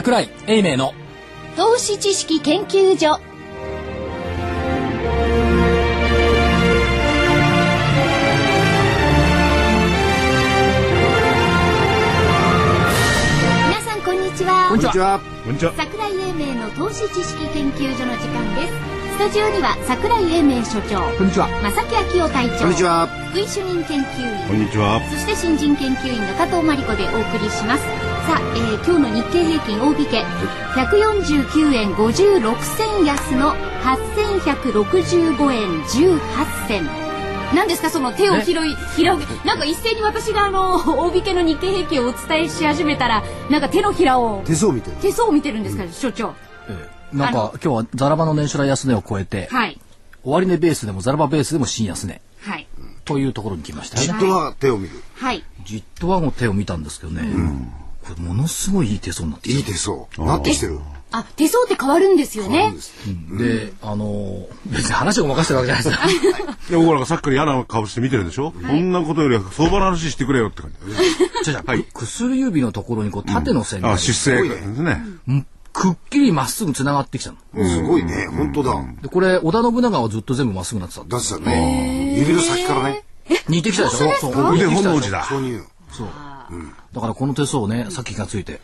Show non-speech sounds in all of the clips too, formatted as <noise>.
桜井英明の投資知識研究所皆さんこんにちはこんにちはこんにちは。桜井英明の投資知識研究所の時間ですスタジオには桜井英明所長こんにちは正木昭夫隊長こんにちは。福井主任研究員こんにちは。そして新人研究員の加藤真理子でお送りします。さあ、えー今日の日経平均大引け。149円56銭安の8165円18銭。何ですかその手を広い広げなんか一斉に私があの <laughs> 大引けの日経平均をお伝えし始めたらなんか手のひらを手相見てる。手相を見てるんですから、所長。なんあのか今日はザラバの年初来安値を超えて、はい。終値ベースでもザラバベースでも新安値。はい。というところに来ましたじっ。とは手を見る。はい。じっとはの手を見たんですけどね、これものすごいいい手相になってきいい手相。なってきてる。あ手相って変わるんですよねたで、あのー別に話を任せてるわけじゃないですか。いや、僕なんかさっきから嫌な顔して見てるでしょ、こんなことよりは相場の話してくれよって感じ。じゃじゃ、はい、薬指のところにこう縦の線が、あ、出世ですね。うんくっきりまっすぐ繋がってきたの。すごいね。本当だ。で、これ、織田信長はずっと全部まっすぐなってたんでだってたね。指の先からね。似てきたでしょ？そう腕本能寺だ。そう。だからこの手相をね、さっき気がついて、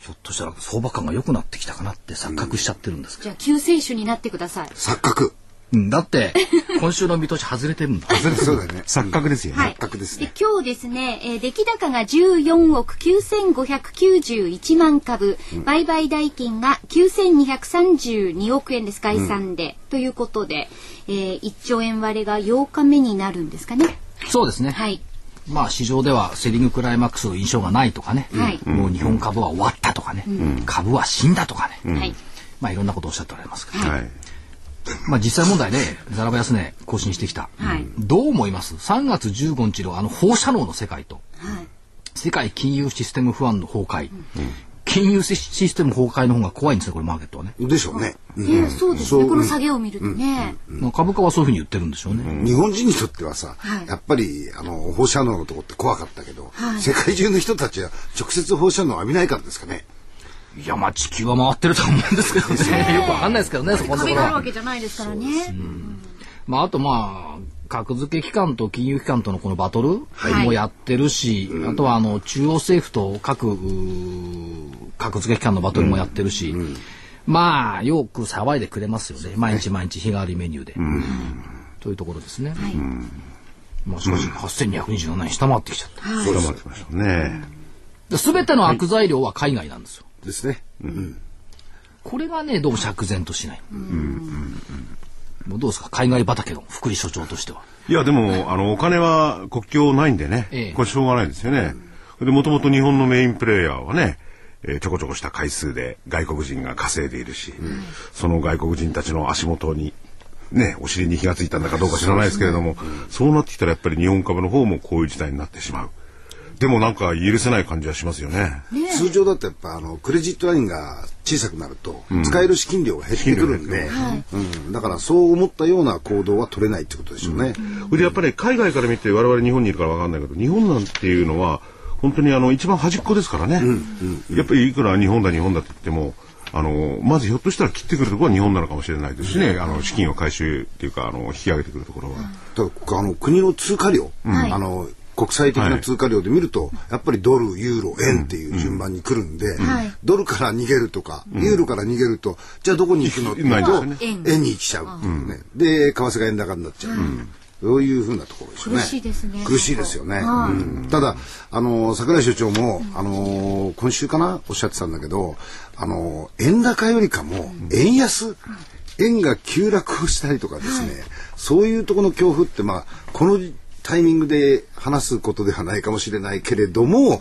ひょっとしたら相場感が良くなってきたかなって錯覚しちゃってるんですけじゃあ救世主になってください錯覚。ど。うんだって、今週の見通し外れてるんだ。そうだよね。<laughs> 錯覚ですよね。はい錯覚ですねで今日ですね、えー出来高が14億9591万株、売買代金が9232億円です概算で、ということで、えー1兆円割れが8日目になるんですかねそうですね。はいまあ市場ではセリングクライマックスの印象がないとかね、はい。もう日本株は終わったとかね、株は死んだとかね、はい。まあいろんなことをおっしゃっておられますけど、はい。まあ実際問題でザラバ安値更新してきた。はい。どう思います ?3 月15日のあの放射能の世界と、はい。世界金融システム不安の崩壊、金融シシステム崩壊の方が怖いんですね、これマーケットはね。でしょうね。うんねそうですねこの下げを見るとね、まあ株価はそういうふうに言ってるんでしょうね。日本人にとってはさはい、やっぱり、あの、放射能のとこって怖かったけどはい、世界中の人たちは直接放射能を浴びないからですかね。いや、まあ地球は回ってると思うんですけど <laughs> ね。よくわかんないですけどね、そこのところはあるわ。けじゃないですからねまああとまあ、格付け機関と金融機関とのこのバトルはいもやってるし、あとはあの中央政府と各格付け機関のバトルもやってるし、まあよく騒いでくれますよね。毎日毎日日替わりメニューで。というところですね。まあしかし8227円下回ってきちゃった。そうなってましたね。すべての悪材料は海外なんですよ。ですね。これがね、どうも釈然としない。もうどうですか？海外畑の福利所長としては。いや、でも、あの、お金は国境ないんでね。ええこれしょうがないですよね。で、もともと日本のメインプレイヤーはね、えーちょこちょこした回数で外国人が稼いでいるし、その外国人たちの足元に、ね、お尻に火がついたんだかどうか知らないですけれども、そうなってきたらやっぱり日本株の方もこういう事態になってしまう。でもなんか許せない感じはしますよね。通常だとやっぱあのクレジットラインが小さくなると、使える資金量が減ってくるんで、うん、だからそう思ったような行動は取れないってことでしょうね。それでやっぱり海外から見て我々日本にいるから分かんないけど日本なんていうのは本当にあの一番端っこですからね、やっぱりいくら日本だ日本だって言ってもあのまずひょっとしたら切ってくるところは日本なのかもしれないですしね、あの資金を回収っていうかあの引き上げてくるところは、ただあの国の通貨量、あの国際的な通貨量で見ると、やっぱりドル、ユーロ、円っていう順番に来るんで、はい。ドルから逃げるとか、ユーロから逃げると、じゃあどこに行くのっていうないと、ね。円に来ちゃうっていうね。で、為替が円高になっちゃう。そういうふうなところですよね。苦しいですね。苦しいですよね。うん。ただ、あの、桜井所長も、あの、今週かなおっしゃってたんだけど、あの、円高よりかも、円安、円が急落をしたりとかですね、そういうところの恐怖って、まあ、このタイミングで話すことではないかもしれないけれども、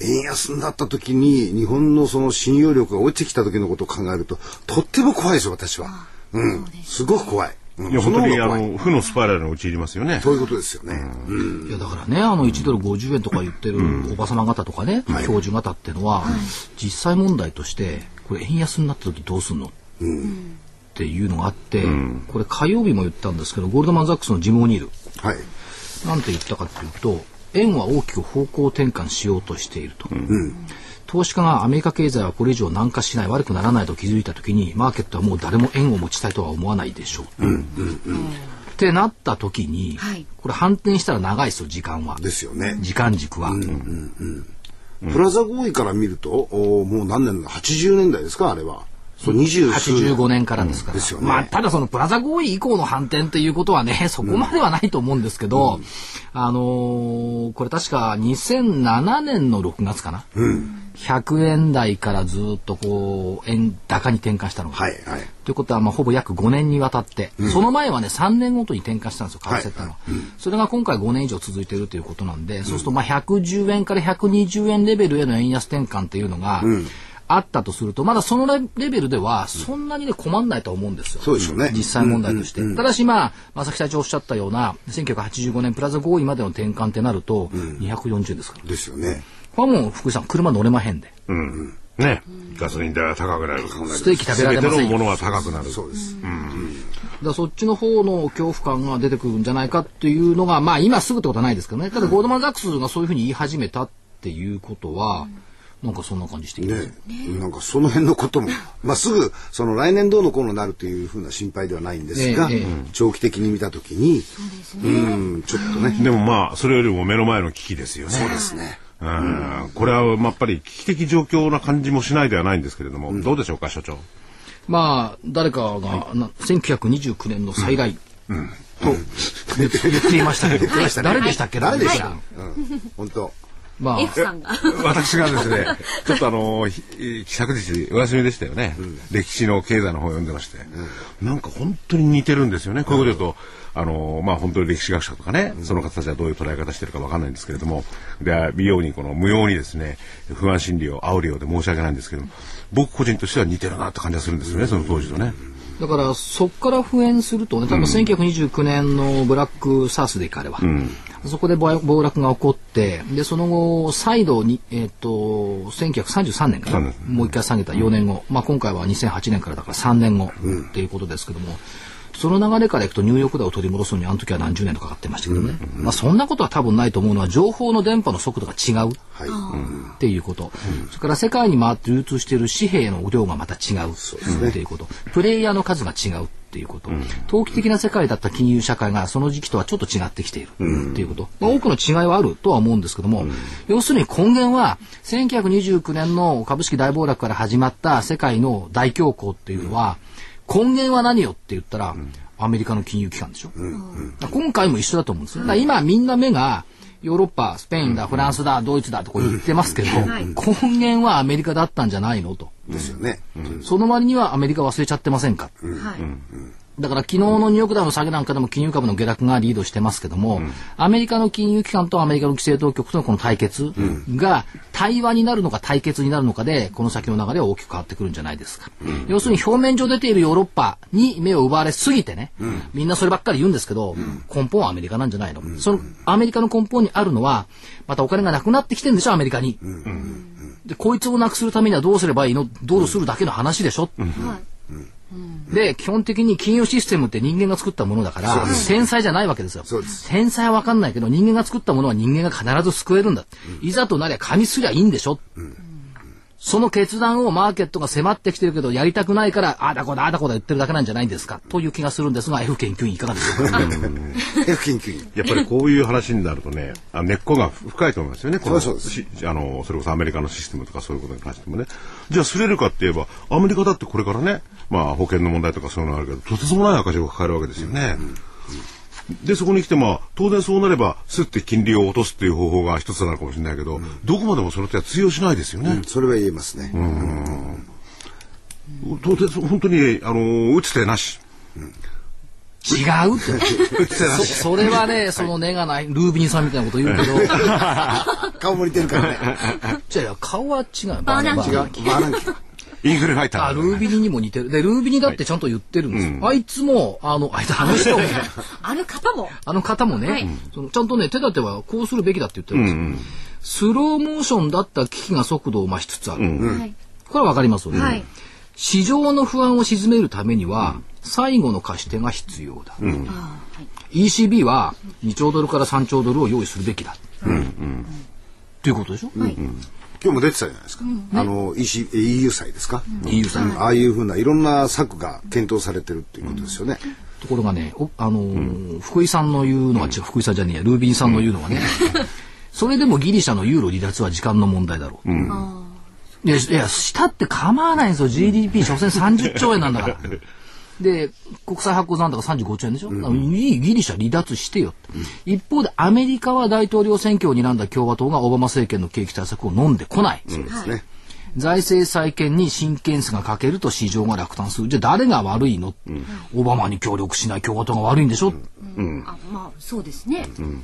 円安になった時に日本のその信用力が落ちてきた時のことを考えると、とっても怖いですよ、私は。うん。すごく怖い。うんいや本当にあその負のスパイラルに陥りますよね。そういうことですよね。うんいやだからね、あの1ドル50円とか言ってるおばさま方とかね、標準型っていうのは、実際問題として、これ円安になった時どうすんの、っていうのがあって、これ火曜日も言ったんですけど、ゴールドマン・ザックスのジム・オニール、はい。なんて言ったかっていうと、円は大きく方向転換しようとしていると。投資家がアメリカ経済はこれ以上軟化しない悪くならないと気づいた時にマーケットはもう誰も円を持ちたいとは思わないでしょう。ってなった時に、はいこれ反転したら長いですよ時間は。ですよね。時間軸は。プラザ合意から見ると、おもう何年だ ?80 年代ですか？あれは。そう、20数年。85年からですから。ですよね。まあ、ただそのプラザ合意以降の反転っていうことはね、そこまではないと思うんですけど、あのーこれ確か2007年の6月かな。100円台からずっとこう、円高に転換したのが。はい、はい。ということは、まあ、ほぼ約5年にわたって、その前はね、3年ごとに転換したんですよ、為替っての。は。それが今回5年以上続いているということなんで、そうすると、まあ、110円から120円レベルへの円安転換っていうのが、あったとすると、まだそのレレベルでは、そんなにね、困んないと思うんですよ。そうでしょうね実際問題として。ただし、まあ、正木隊長おっしゃったような、1985年プラザ合意までの転換ってなると、240円ですから。ですよね。これはもう、福井さん、車乗れまへんで。うん。ね。ガソリン代は高くなる。ステーキ食べられませんのものは高くなる。そうです。だからそっちの方の恐怖感が出てくるんじゃないかっていうのが、まあ今すぐってことはないですけどね。ただゴールドマン・ザックスがそういうふうに言い始めたっていうことは、なんかそんな感じしてきます。ね、なんかその辺のことも、<laughs> まあ、すぐその来年どうのこうのなるというふうな心配ではないんですが、ええええ。長期的に見たときにうんちょっとね。でもまあ、それよりも目の前の危機ですよね。そうですね。うん。これはまあやっぱり危機的状況な感じもしないではないんですけれども、どうでしょうか、所長？まあ、誰かが、な1929年の再来、と言って言っていましたけど、誰でしたっけ？誰でした、はいうん、本当まあ、F さんが。私がですね、<laughs> ちょっとあの、ひ昨日お休みでしたよね。歴史の経済の本を読んでまして、なんか本当に似てるんですよね。こういうこと言うと、あの、まあ本当に歴史学者とかね、その方たちはどういう捉え方してるかわかんないんですけれども、で、美容にこの無用にですね、不安心理を煽るようで申し訳ないんですけども、僕個人としては似てるなって感じがするんですよね、その当時とね。だからそこから復縁するとね、多分1929年のブラックサースでいかれば、そこで暴暴落が起こって、で、その後、再度に、えっ、と、1933年から、うん。もう一回下げた4年後、まあ今回は2008年からだから3年後っていうことですけども、その流れからいくとニューヨークダウを取り戻すのにあの時は何十年とかかってましたけどね、まあそんなことは多分ないと思うのは情報の電波の速度が違う。はい、っていうこと、それから世界に回って流通している紙幣の量がまた違う。っていうこと、プレイヤーの数が違う。っていうこと、投機的な世界だった金融社会がその時期とはちょっと違ってきている。っていうこと、まあ、多くの違いはあるとは思うんですけども、要するに根源は1929年の株式大暴落から始まった世界の大恐慌っていうのは、根源は何よって言ったら、アメリカの金融機関でしょ、だから今回も一緒だと思うんですよ。今みんな目がヨーロッパ、スペインだ、フランスだ、ドイツだとこう言ってますけど、根源はアメリカだったんじゃないのと。ですよね、その割にはアメリカ忘れちゃってませんか。はい。だから昨日のニューヨークダウの下げなんかでも金融株の下落がリードしてますけども、アメリカの金融機関とアメリカの規制当局とのこの対決が対話になるのか対決になるのかで、この先の流れは大きく変わってくるんじゃないですか。要するに表面上出ているヨーロッパに目を奪われすぎてね、みんなそればっかり言うんですけど、根本はアメリカなんじゃないの、そのアメリカの根本にあるのは、またお金がなくなってきてるんでしょ、アメリカに。で、こいつをなくするためにはどうすればいいのどうするだけの話でしょ、で、基本的に金融システムって人間が作ったものだから、天才じゃないわけですよ。す天才はわかんないけど、人間が作ったものは人間が必ず救えるんだ。いざとなりゃ紙すりゃいいんでしょ。その決断をマーケットが迫ってきてるけど、やりたくないから、ああだこだ、ああだこだ言ってるだけなんじゃないんですか？という気がするんですが、F 研究員いかがでしょうか？<laughs> F 研究員やっぱりこういう話になるとね、あ根っこが深いと思いますよね。このそあの、それこそアメリカのシステムとかそういうことに関してもね。じゃあ、すれるかって言えば、アメリカだってこれからね、まあ、保険の問題とかそういうのがあるけど、とてつもない赤字を抱えるわけですよね。で、そこに来て、まあ、当然そうなれば、すって金利を落とすっていう方法が一つなのかもしれないけど、どこまでもその手は通用しないですよね。それは言えますね、当然、本当に、あの、打つ手なし。違うって。そそれはね、その根がない、ルービニさんみたいなこと言うけど、顔も似てるからね。<laughs> じゃあ顔は違う。バーナンキ違うバーナンキインフレファイター。あ、ルービニにも似てる。で、ルービニだってちゃんと言ってるんです。あいつも、あの、あいつ、あの人も、<laughs> ある方も。あの方もね、はいそのちゃんとね、手立てはこうするべきだって言ってるんですよ。スローモーションだった機器が速度を増しつつある。はい。これはわかりますよね。はい。市場の不安を鎮めるためには、最後の貸し手が必要だ。ECB は2兆ドルから3兆ドルを用意するべきだ。ということでしょ、今日も出てたじゃないですか。あの EC EU 祭ですか。EU 祭。うんああいうふうないろんな策が検討されてるっていうことですよね。ところがね、おあのー福井さんの言うのは違う、福井さんじゃねえや、ルービンさんの言うのはね、<laughs> それでもギリシャのユーロ離脱は時間の問題だろう。いや、いや、したって構わないんですよ。GDP、所詮30兆円なんだから。<laughs> で、国際発行残高35兆円でしょ、だからいいギリシャ離脱してよって、一方でアメリカは大統領選挙を睨んだ共和党がオバマ政権の景気対策を飲んでこない。ですね。財政再建に真剣さが欠けると市場が落胆する。じゃあ誰が悪いの、オバマに協力しない共和党が悪いんでしょ、あまあそうですね、うん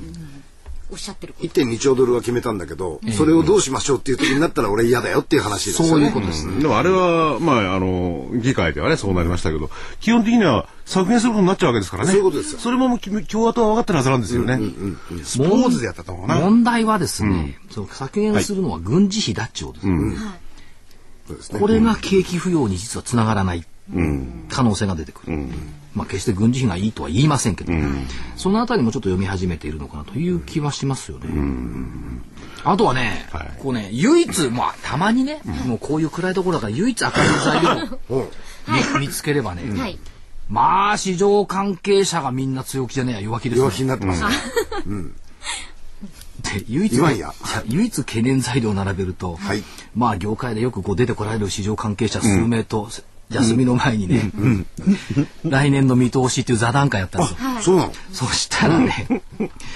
おっしゃってること1.2兆ドルは決めたんだけど、それをどうしましょうっていう時になったら俺嫌だよっていう話ですよね。そういうことです。でもあれは、まあ、あの、議会ではね、そうなりましたけど、基本的には削減することになっちゃうわけですからね。そういうことですよそれも共和党は分かってるはずなんですよね。スポーツでやったと思うな。問題はですね、その削減するのは軍事費だっちゅうことです、そうですねこれが景気不要に実はつながらない可能性が出てくる。まあ決して軍事費がいいとは言いませんけど、そのあたりもちょっと読み始めているのかなという気はしますよね。あとはね、はい。こうね、唯一、まあたまにね、もうこういう暗いところだから唯一明るい材料を <laughs> 見見つければね、はい。まあ市場関係者がみんな強気じゃねえや弱気ですよ弱気になってますね。で唯一唯一懸念材料を並べると、はい。まあ業界でよくこう出てこられる市場関係者数名と、休みの前にね、来年の見通しっていう座談会やったんですよ。そうなの？そしたらね、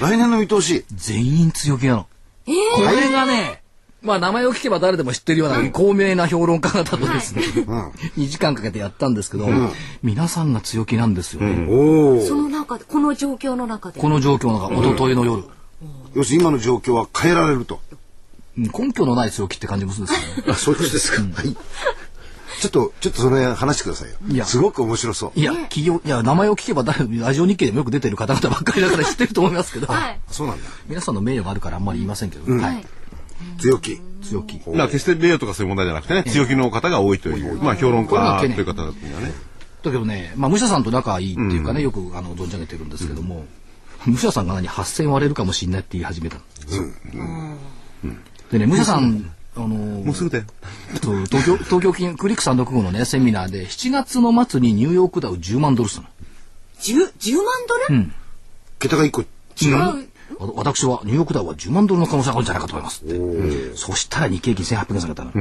来年の見通し？全員強気なの。これがね、まあ名前を聞けば誰でも知ってるような高名な評論家方とですね、2時間かけてやったんですけど、皆さんが強気なんですよね。おお。その中でこの状況の中でこの状況の中、一昨日の夜。要するに今の状況は変えられると。うん根拠のない強気って感じもするんですよね。あ、そういうことですか。はい。ちょっと、ちょっとそれ話してくださいよ。いやすごく面白そう。いや、企業、いや、名前を聞けば誰、ラジオ日経でもよく出てる方々ばっかりだから知ってると思いますけど、はいそうなんだ。皆さんの名誉があるからあんまり言いませんけど、はい。強気。強気。まあ決して名誉とかそういう問題じゃなくてね、強気の方が多いという、まあ評論家という方にはね。だけどね、まあ、武者さんと仲いいっていうかね、よくあの存じ上げてるんですけども、武者さんが何、8000割れるかもしれないって言い始めたんですよ。でね、武者さん、あのもうすぐだよ。そう東京、東京金クリック365のね、セミナーで、7月の末にニューヨークダウ10万ドルしたの。10, 10万ドル、桁が一個違う？わ私はニューヨークダウは10万ドルの可能性があるんじゃないかと思いますって。そしたら日経平均1800円下げたの。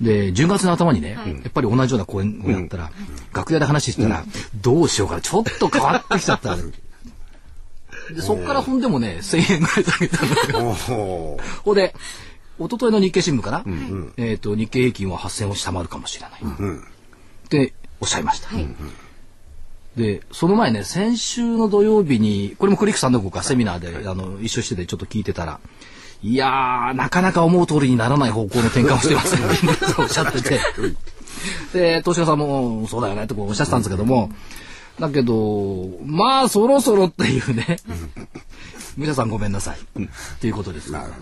で、10月の頭にね、やっぱり同じような講演をやったら、楽屋で話してたら、どうしようかな、ちょっと変わってきちゃった。<laughs> で、そっからほんでもね、1000円ぐらい下げたのよ。おお。ほんで、一昨日の日経新聞かな、えっ、と、日経平均は8000を下回るかもしれない。っておっしゃいました。で、その前ね、先週の土曜日に、これもクリックさんの子かセミナーで、あの、一緒しててちょっと聞いてたら、いやー、なかなか思う通りにならない方向の転換をしてますね。おっしゃってて。で、投資家さんも、そうだよね、とこうおっしゃってたんですけども、だけど、まあ、そろそろっていうね、皆さんごめんなさい。っていうことです。なる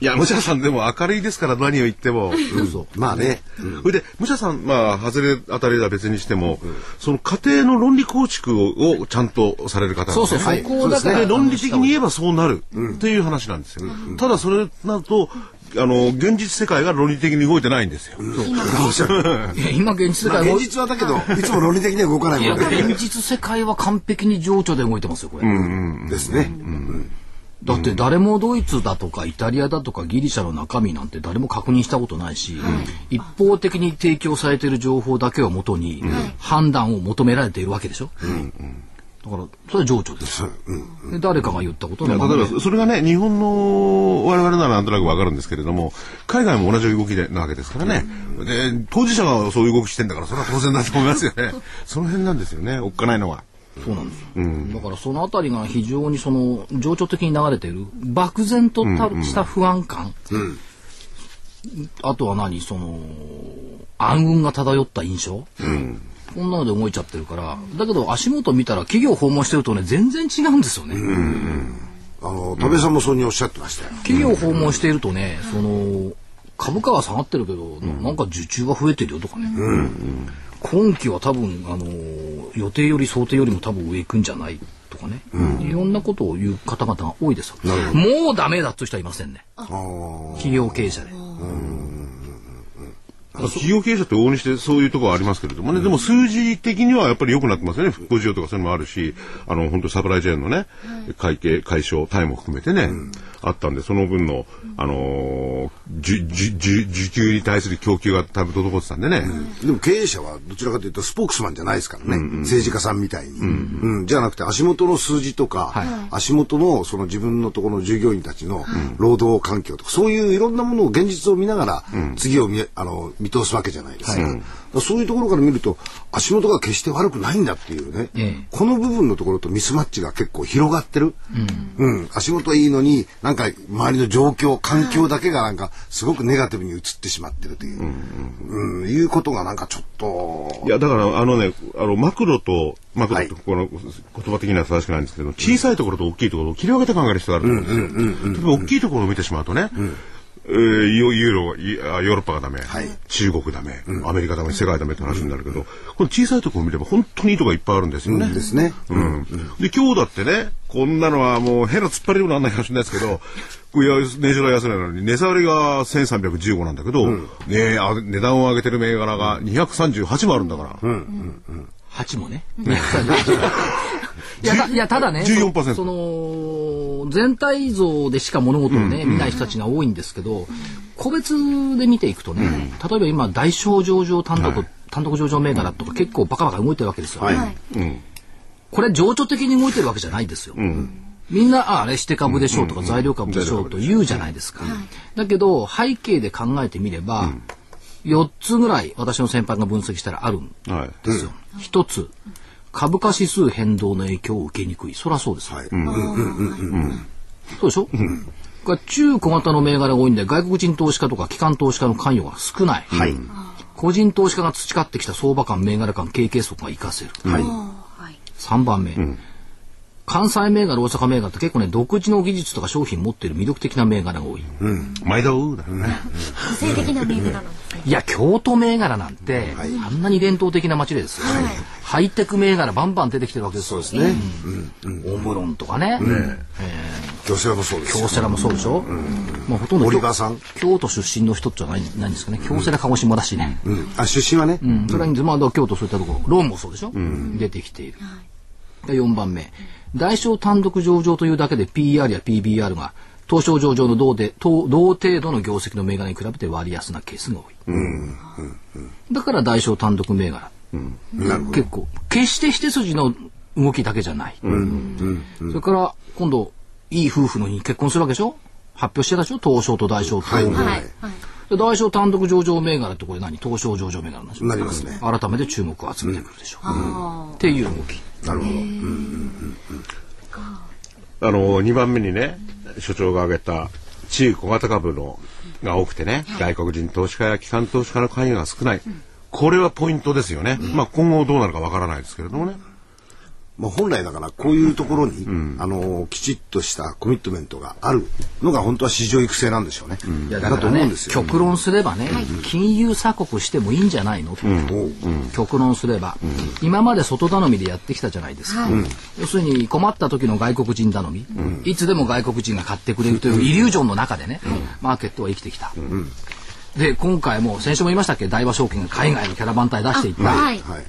いや、武者さんでも明るいですから何を言っても。そうそう。まあね。それで、武者さん、まあ、外れ当たりは別にしても、その家庭の論理構築をちゃんとされる方なんですそうそう、ねそこだから、で論理的に言えばそうなるっていう話なんですよ。ただそれなると、あの、現実世界が論理的に動いてないんですよ。今現実世まあ界も現実はだけど、いつも論理的には動かないもので。現実世界は完璧に情緒で動いてますよ、これ。ですね。だって誰もドイツだとかイタリアだとかギリシャの中身なんて誰も確認したことないし、一方的に提供されている情報だけをもとに判断を求められているわけでしょ？だから、それは情緒ですよ。で誰かが言ったこと例えば、それがね、日本の我々ならなんとなくわかるんですけれども、海外も同じ動きでなわけですからね。で、当事者がそういう動きしてんだから、それは当然だと思いますよね。<laughs> その辺なんですよね、おっかないのは。そうなんですよ。だからそのあたりが非常にその情緒的に流れている漠然とたした不安感、あとは何？その暗雲が漂った印象、こんなので動いちゃってるから。だけど足元見たら企業訪問してるとね全然違うんですよね。あの、田部さんもそうにおっしゃってましたよ。企業訪問しているとね、その株価は下がってるけど、なんか受注が増えてるよとかね、今期は多分、あの予定より想定よりも多分上行くんじゃないとかね、いろんなことを言う方々が多いですよ。もうダメだっていう人はいませんね。企業経営者で。企業経営者って往々にしてそういうところはありますけれどもね、でも数字的にはやっぱり良くなってますよね。復興需要とかそういうのもあるし、あの、本当サプライチェーンのね、会計、解消、タイも含めてね、あったんで、その分の、あのー、じゅ、じゅ、じゅ、需給に対する供給が多分滞ってたんでね。でも経営者はどちらかというとスポークスマンじゃないですからね、政治家さんみたいに、うんじゃなくて足元の数字とか、足元のその自分のところの従業員たちの労働環境とか、そういういろんなものを現実を見ながら、次を見あの見通すわけじゃないですか,、そういうところから見ると足元が決して悪くないんだっていうね、ええ。この部分のところとミスマッチが結構広がってる、うん。足元いいのになんか周りの状況環境だけがなんかすごくネガティブに映ってしまってるという、うんいうことがなんかちょっと。いや、だから、あのね、あの、マクロと、マクロはい。と、この言葉的には正しくないんですけど、小さいところと大きいところを切り分けて考える必要があると思うんですよ。例えば、大きいところを見てしまうとね、えーユユーロ、ヨーロッパがダメ、中国ダメ、アメリカダメ、世界ダメって話になるけど、この小さいところを見れば本当にいいところがいっぱいあるんですよね。ですね。うん。で、今日だってね、こんなのはもう変な突っ張りにもなんないかもしれないですけど、いや、値上が安値なのに、値下がりが1315なんだけど、ねあ値段を上げてる銘柄が238もあるんだから。8もね。<laughs> いや、たいやただね、<laughs> 14%そその、全体像でしか物事をね、見ない人たちが多いんですけど、個別で見ていくとね、例えば今、大小上場単独、単独上場銘柄とか結構バカバカ動いてるわけですよ。これ情緒的に動いてるわけじゃないですよ。みんな、ああれして株でしょうとか材料株でしょうと言うじゃないですか。だけど、背景で考えてみれば、4つぐらい私の先輩が分析したらあるんはい。ですよ。一つ、株価指数変動の影響を受けにくい。そりゃそうですよ。そうでしょ、これ中小型の銘柄が多いんで、外国人投資家とか機関投資家の関与が少ない。個人投資家が培ってきた相場感、銘柄感、経験則が活かせる。はい。3番目、関西銘柄、大阪銘柄って結構ね、独自の技術とか商品持っている魅力的な銘柄が多い。毎度だよね。<laughs> 個性的な銘柄なんですねいや、京都銘柄なんて、あんなに伝統的な街ですよ、ハイテク銘柄バンバン出てきてるわけですよ。そうですね。オムロンとかね。京セラもそうですよ京セラもそうでしょ、まあ、ほとんどオリバーさん？京都出身の人じゃないないんですかね。京セラ鹿児島だしね。うんあ出身はね、うんそれは。まあ、京都そういったところ。ローンもそうでしょ、出てきている。で、4番目。大小単独上場というだけで PR や PBR が東証上場の同で同同程度の業績の銘柄に比べて割安なケースが多い。だから大小単独銘柄。結構、決して一筋の動きだけじゃない。それから、今度、いい夫婦の日に結婚するわけでしょ？発表してたでしょ？東証と大小と。はいはい。大小単独上場銘柄ってこれ何？東証上場銘柄なんでしょなりますね。改めて注目を集めてくるでしょう、っていう動きなるほどあの、2番目にね、所長が挙げた中小型株のが多くてね、外国人投資家や機関投資家の関与が少ない。これはポイントですよね。まあ今後どうなるかわからないですけれどもね。まあ、本来だからこういうところに、あのきちっとしたコミットメントがあるのが本当は市場育成なんでしょうね。いやだとだからね思うんですよ。極論すればね、金融鎖国してもいいんじゃないの？と、極論すれば、今まで外頼みでやってきたじゃないですか、要するに困った時の外国人頼み、いつでも外国人が買ってくれるというイリュージョンの中でね、マーケットは生きてきた、で今回も先週も言いましたっけ？大和証券が海外のキャラバン隊出していった、はい。はい。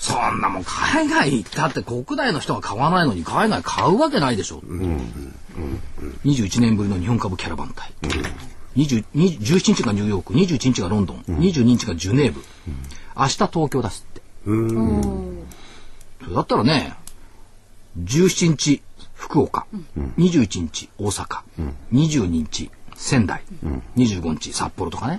そんなもん海外行ったって国内の人が買わないのに海外買うわけないでしょ。21年ぶりの日本株キャラバン隊。17日がニューヨーク、21日がロンドン、22日がジュネーブ。明日東京出すって。それだったらね、17日福岡、21日大阪、22日仙台、25日札幌とかね。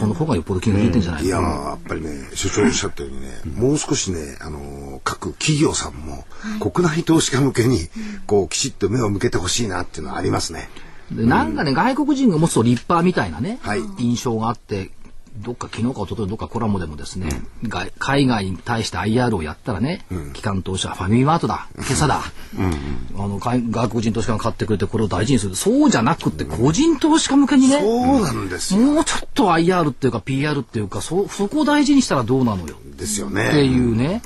その方がよっぽど気が利いてんじゃないいやかな。ーやっぱりね所長おっしゃったようにね、もう少しねあのー各企業さんも国内投資家向けにこうきちっと目を向けてほしいなっていうのはありますね。でなんかね、外国人が持つと立派みたいなね、はい印象があって、どっか昨日か一昨日どっかコラムでもですね、が海外に対して IR をやったらね、機関投資はファミリーマートだ、今朝だ、あの外外国人投資家が買ってくれてこれを大事にする。そうじゃなくって個人投資家向けにね、そうなんですよ。もうちょっと IR っていうか PR っていうか、そ、そこを大事にしたらどうなのよ。ですよってね。いうね、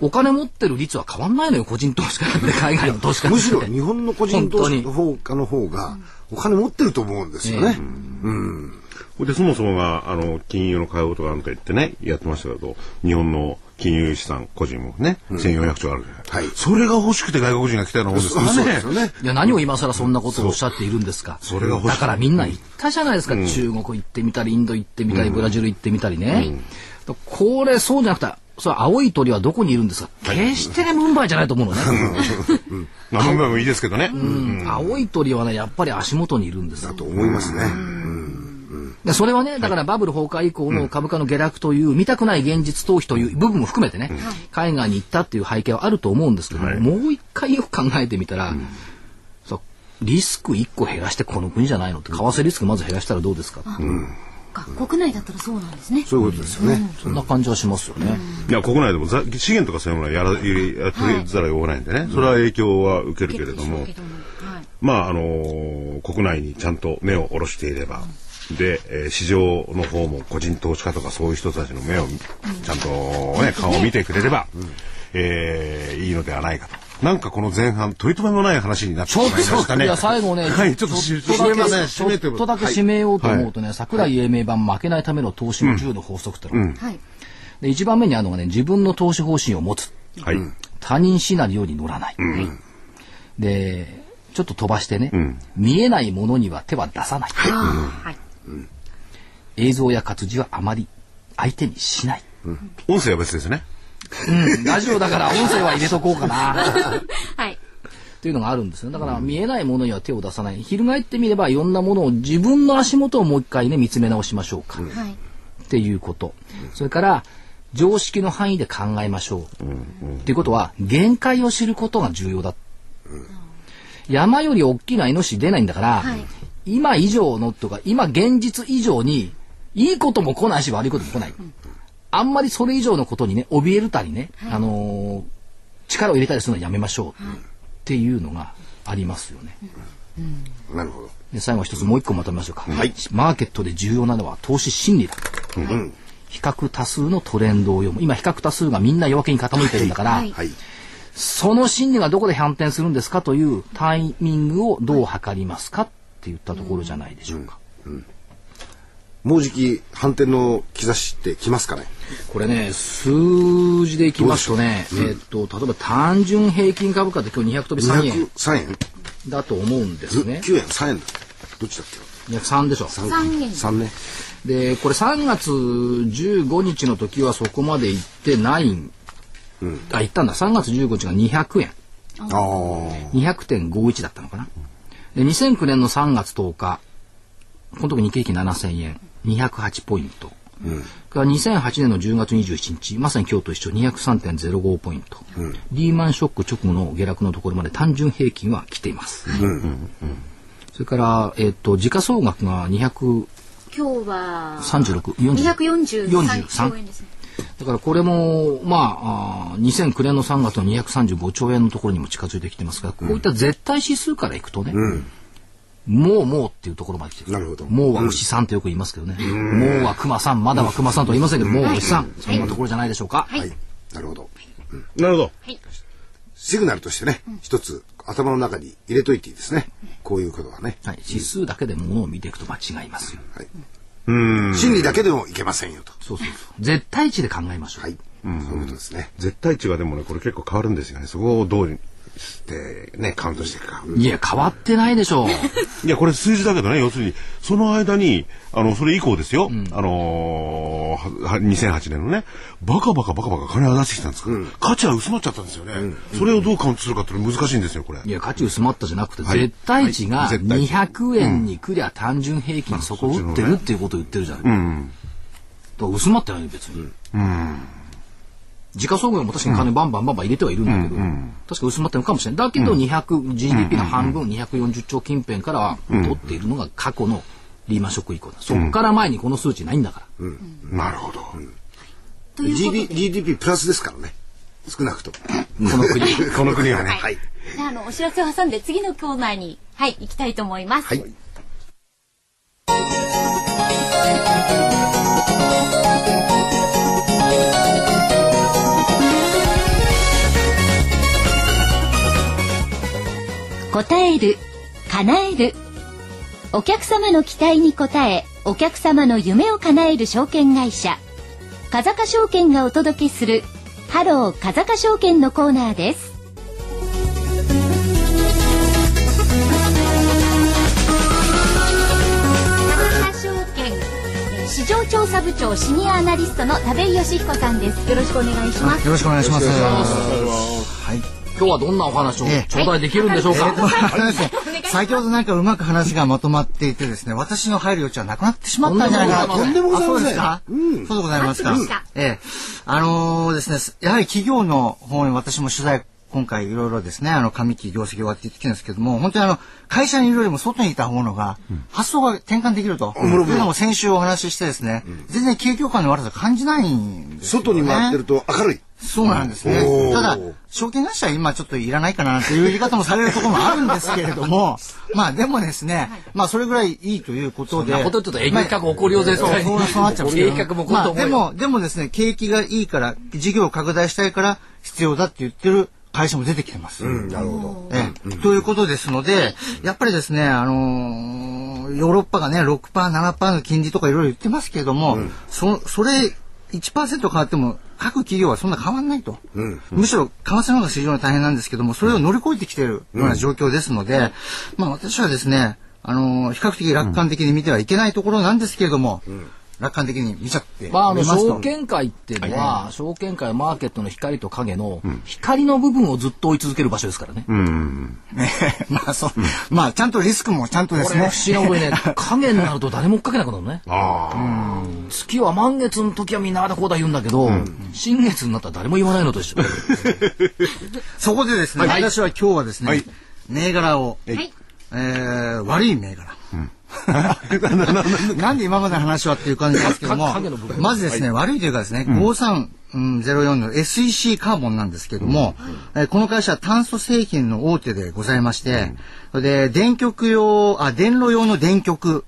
お金持ってる率は変わんないのよ、個人投資家なんて海外の投資家むしろ日本の個人投資本の方の方がお金持ってると思うんですよね。で、そもそもが、あの、金融の買い事がなんか言ってね、やってましたけど、日本の金融資産、個人もね、1400兆あるじゃない。はいそれが欲しくて外国人が来たようなもんですからね。そうですよね。いや、何を今更そんなことをおっしゃっているんですか。それが欲しいだからみんな言ったじゃないですか。中国行ってみたり、インド行ってみたり、ブラジル行ってみたりね。これ、そうじゃなくて、それ青い鳥はどこにいるんですか決してね、ムンバイじゃないと思うのね。まあ、ムンバイもいいですけどね。うん青い鳥はね、やっぱり足元にいるんですよだと思いますね。でそれはね、だからバブル崩壊以降の株価の下落という、見たくない現実逃避という部分も含めてね、海外に行ったっていう背景はあると思うんですけども、もう一回よく考えてみたら、そうリスク1個減らしてこの国じゃないのって、為替リスクまず減らしたらどうですか、か国内だったらそうなんですね。そういうことですよね。そんな感じはしますよね。いや、国内でもざ資源とかそういうものはやら、やや取りざるを得ないんでね。それは影響は受けるけれども。はい。まああのー国内にちゃんと目を下ろしていれば、で、えー市場の方も個人投資家とかそういう人たちの目をちゃんとね、顔を見てくれれば、えーいいのではないかと。なんかこの前半、取り留めもない話になってしまいましたね。い。や、最後ね、はい、ちょっとし、ちょっとだけ締めません、ち締めてょっとだけ締めようと思うとね、桜井英明版負けないための投資の10の法則ってのが、はい。で、一番目にあるのがね、自分の投資方針を持つ。はい。他人シナリオに乗らない。で、ちょっと飛ばしてね、見えないものには手は出さない。ああ、はい。映像や活字はあまり相手にしない。音声は別ですね。うん、ラジオだから音声は入れとこうかな。<laughs> はい。っていうのがあるんですよ。だから見えないものには手を出さない。翻ってみればいろんなものを自分の足元をもう一回ね見つめ直しましょうか。はい。っていうこと。それから常識の範囲で考えましょう。っていうことは限界を知ることが重要だ。山より大きなイノシシ出ないんだから、はい今以上のとか今現実以上にいいことも来ないし悪いことも来ない。あんまりそれ以上のことにね怯えるたりね、あのー力を入れたりするのはやめましょう。っていうのがありますよね。なるほど。で最後一つもう一個まとめましょうか、はい。マーケットで重要なのは投資心理だ、比較多数のトレンドを読む。今比較多数がみんな弱気に傾いてるんだから、はい。はい。その心理がどこで反転するんですかというタイミングをどう測りますかって言ったところじゃないでしょうか、もうじき反転の兆しってきますかね。これね数字でいきますとね、えーっと例えば単純平均株価って今日200飛び3円3円だと思うん。ですね9円3円だどっちだっけ203でしょ三円3ね。でこれ3月15日の時はそこまで行ってないん、あ行ったん。だ3月15日が200円ああ。200.51だったのかなで2009年の3月10日この時日経平均7000円208ポイント、から2008年の10月21日まさに今日と一緒203.05ポイント、リーマンショック直後の下落のところまで単純平均は来ています、それから、えっと時価総額が200今日は36 40 243兆円ですね。だからこれも、まあ、あー2009年の3月の235兆円のところにも近づいてきてますが、こういった絶対指数からいくとね、もうもうっていうところまで来てる。なるほどもうは牛さんとよく言いますけどね。もうは熊さん、まだは熊さんとは言いませんけど、もうは牛さん。そんなところじゃないでしょうか。はい。なるほど。なるほど。シグナルとしてね、一つ頭の中に入れといていいですね。こういうことはね。はい。指数だけでものを見ていくと間違いますよ。はい。心理だけでもいけませんよと。そうそうそう。絶対値で考えましょう。はい。そういうことですね。絶対値がでもね、これ結構変わるんですよね。そこをどうしてね、カウントしていくか。いや、変わってないでしょう。いや、これ数字だけどね、要するに、その間に、あの、それ以降ですよ、あのーは2008年のね、バカバカバカバカ金は出してきたんですから、価値は薄まっちゃったんですよね。それをどうカウントするかって難しいんですよ、これ。いや、価値薄まったじゃなくて、はい絶対値がはい絶対値200円にくりゃ単純平均そこを打ってるっていうことを言ってるじゃない。だから薄まったよね、別に。時価総額も確かに金バンバンバンバン入れてはいるんだけど、確か薄まってるのかもしれない。だけど200、GDP の半分、240兆近辺からは取っているのが過去のリーマンショック以降そっから前にこの数値ないんだから、なるほど。ということ GB で GDP プラスですからね。少なくとも。この国 <laughs> この国はね。はい。じゃああのお知らせを挟んで次のコーナーにはい行きたいと思います。はい。答える叶える。お客様の期待に応えお客様の夢を叶える証券会社。風賀証券がお届けするハロー風賀証券のコーナーです。風賀証券市場調査部長シニアアナリストの田部義彦さんです。よろしくお願いします。よろしくお願いします。はい今日はどんなお話をええ。頂戴できるんでしょうか、<laughs> 先ほどなんかうまく話がまとまっていてですね、私の入る余地はなくなってしまったんじゃないかなと。んでもございません。あそうですか、そうでございますか。ええ。あのーですね、やはり企業の方に私も取材、今回いろいろですね、あの、上期業績を割ってきてるんですけども、本当にあの、会社にいるよりも外にいたものが、発想が転換できると。いうのも先週お話ししてですね、全然景況感の悪さ感じないんですよ、ね。外に回ってると明るい。そうなんですねおー。ただ、証券会社は今ちょっといらないかなという言い方もされるところもあるんですけれども、<laughs> まあでもですね、まあそれぐらいいいということで。そんなこと言うと営業企画起こるよう、対そうそうなっちゃうんですけど営業企画も起こると思うよまあでも、でもですね、景気がいいから、事業を拡大したいから必要だって言ってる会社も出てきてます。なるほど。ええということですので、やっぱりですね、あのーヨーロッパがね、6%、7%の金利とかいろいろ言ってますけれども、そ、それ、1%変わっても、各企業はそんな変わんないと。むしろ、為替の方が市場が大変なんですけども、それを乗り越えてきているような状況ですので、まあ私はですね、あのー比較的楽観的に見てはいけないところなんですけれども、楽観的に見ちゃってまあ、あの。証券会っていうのは、証券会はマーケットの光と影の光の部分をずっと追い続ける場所ですからね。ね <laughs> まあそう、まあちゃんとリスクもちゃんとですねこれ不。思議なことにね、<laughs> 影になると誰も追っかけなくなるのね。あ月は満月の時はみんなあだこうだ言うんだけど、新月になったら誰も言わないのと一緒。<laughs> そこでですね、はい私は今日はですね、はい銘柄を、はいえー、悪い銘柄。<laughs> なんで今までの話はっていう感じですけどもまずですね、悪いというかですね、5304の SEC カーボンなんですけども、えーこの会社は炭素製品の大手でございまして、それで、電極用、あ、電炉用の電極、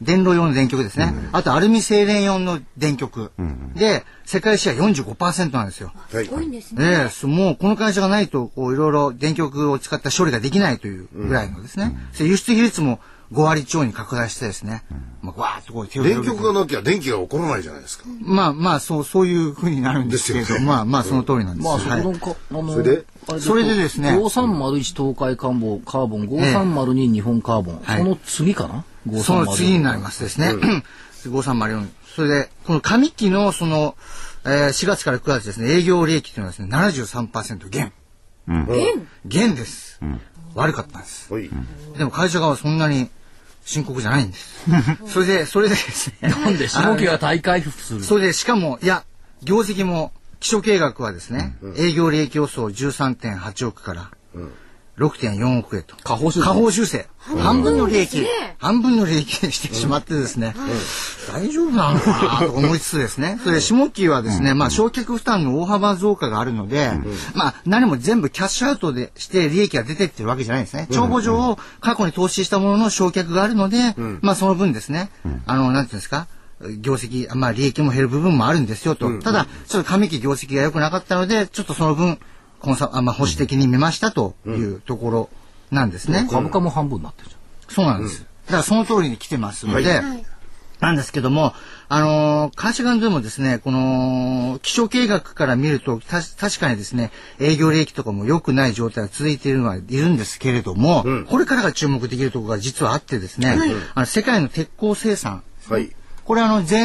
電炉用の電極ですね。あと、アルミ精錬用の電極。で、世界シェア45%なんですよ。はい。多いんですね。ええそもうこの会社がないと、こういろいろ電極を使った処理ができないというぐらいのですね。輸出比率も5割超に拡大してですね。まあ、わーっとこう手を広げて電極がなきゃ電気が起こらないじゃないですか。まあまあ、そう、そういうふうになるんですけれど、ねまあまあ、その通りなんですまあ、そこのか、あの、それで？あそれでですね5301東海カーボン、カーボン、5302日本カーボン、はいその次かな？その次になりますですね。5304。それで、この上期のその、えー4月から9月ですね、営業利益というのはですね、73%減。減減です。悪かったんです。はい。でも会社側はそんなに深刻じゃないんです。<laughs> それで、それでですね。なんで下期が大回復する？それで、しかも、いや、業績も、基礎計画はですね、営業利益予想13.8億から6.4億へと。下方修正。下方修正。半分の利益半分の利益にしてしまってですね、大丈夫なのかなと思いつつですね、それで下期はですね、まあ、焼却負担の大幅増加があるので、まあ、何も全部キャッシュアウトでして利益が出てってるわけじゃないんですね。帳簿上、過去に投資したものの焼却があるので、まあ、その分ですね、あの、なんていうんですか、業績、まあ利益も減る部分もあるんですよと。ただ、ちょっと上期業績が良くなかったので、ちょっとその分、コンサあまあ保守的に見ましたというところなんですね。株価も半分になってるじそうなんです。だからその通りに来てますので、なんですけども、あのー会社側でもですね、この、気象計画から見ると、た確かにですね、営業利益とかも良くない状態が続いているのはいるんですけれども、これからが注目できるところが実はあってですね、あの世界の鉄鋼生産、はい。これあの、前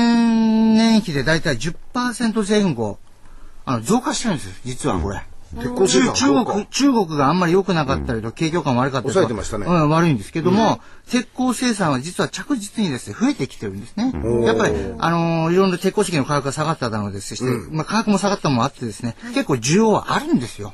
年比でだいたい10%前後、あの、増加してるんですよ、実はこれ。鉄鋼生産中国、中国があんまり良くなかったりと、景況感悪かったりと抑えてましたね。うん、悪いんですけども、鉄鋼生産は実は着実にですね、増えてきてるんですね。やっぱり、あのーいろんな鉄鋼石の価格が下がっただのですして、まあ価格も下がったのもあってですね、結構需要はあるんですよ。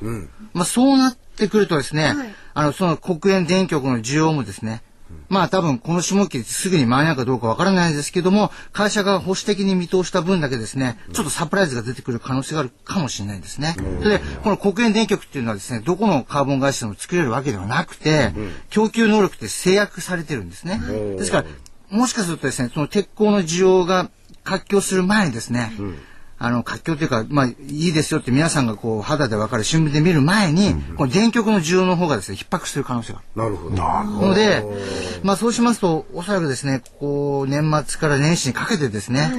まあそうなってくるとですね、あの、その国営電極の需要もですね、まあ多分この下期すぐに間に合うかどうかわからないですけども、会社が保守的に見通した分だけですね、ちょっとサプライズが出てくる可能性があるかもしれないですね。それで、この国営電極っていうのはですね、どこのカーボン会社でも作れるわけではなくて、供給能力って制約されてるんですね。ですから、もしかするとですね、その鉄鋼の需要が活況する前にですね、あの、活況というか、まあ、いいですよって皆さんがこう、肌でわかる新聞で見る前に、この電極の需要の方がですね、逼迫する可能性がある。なるほど。ので、まあそうしますと、おそらくですね、ここ年末から年始にかけてですね、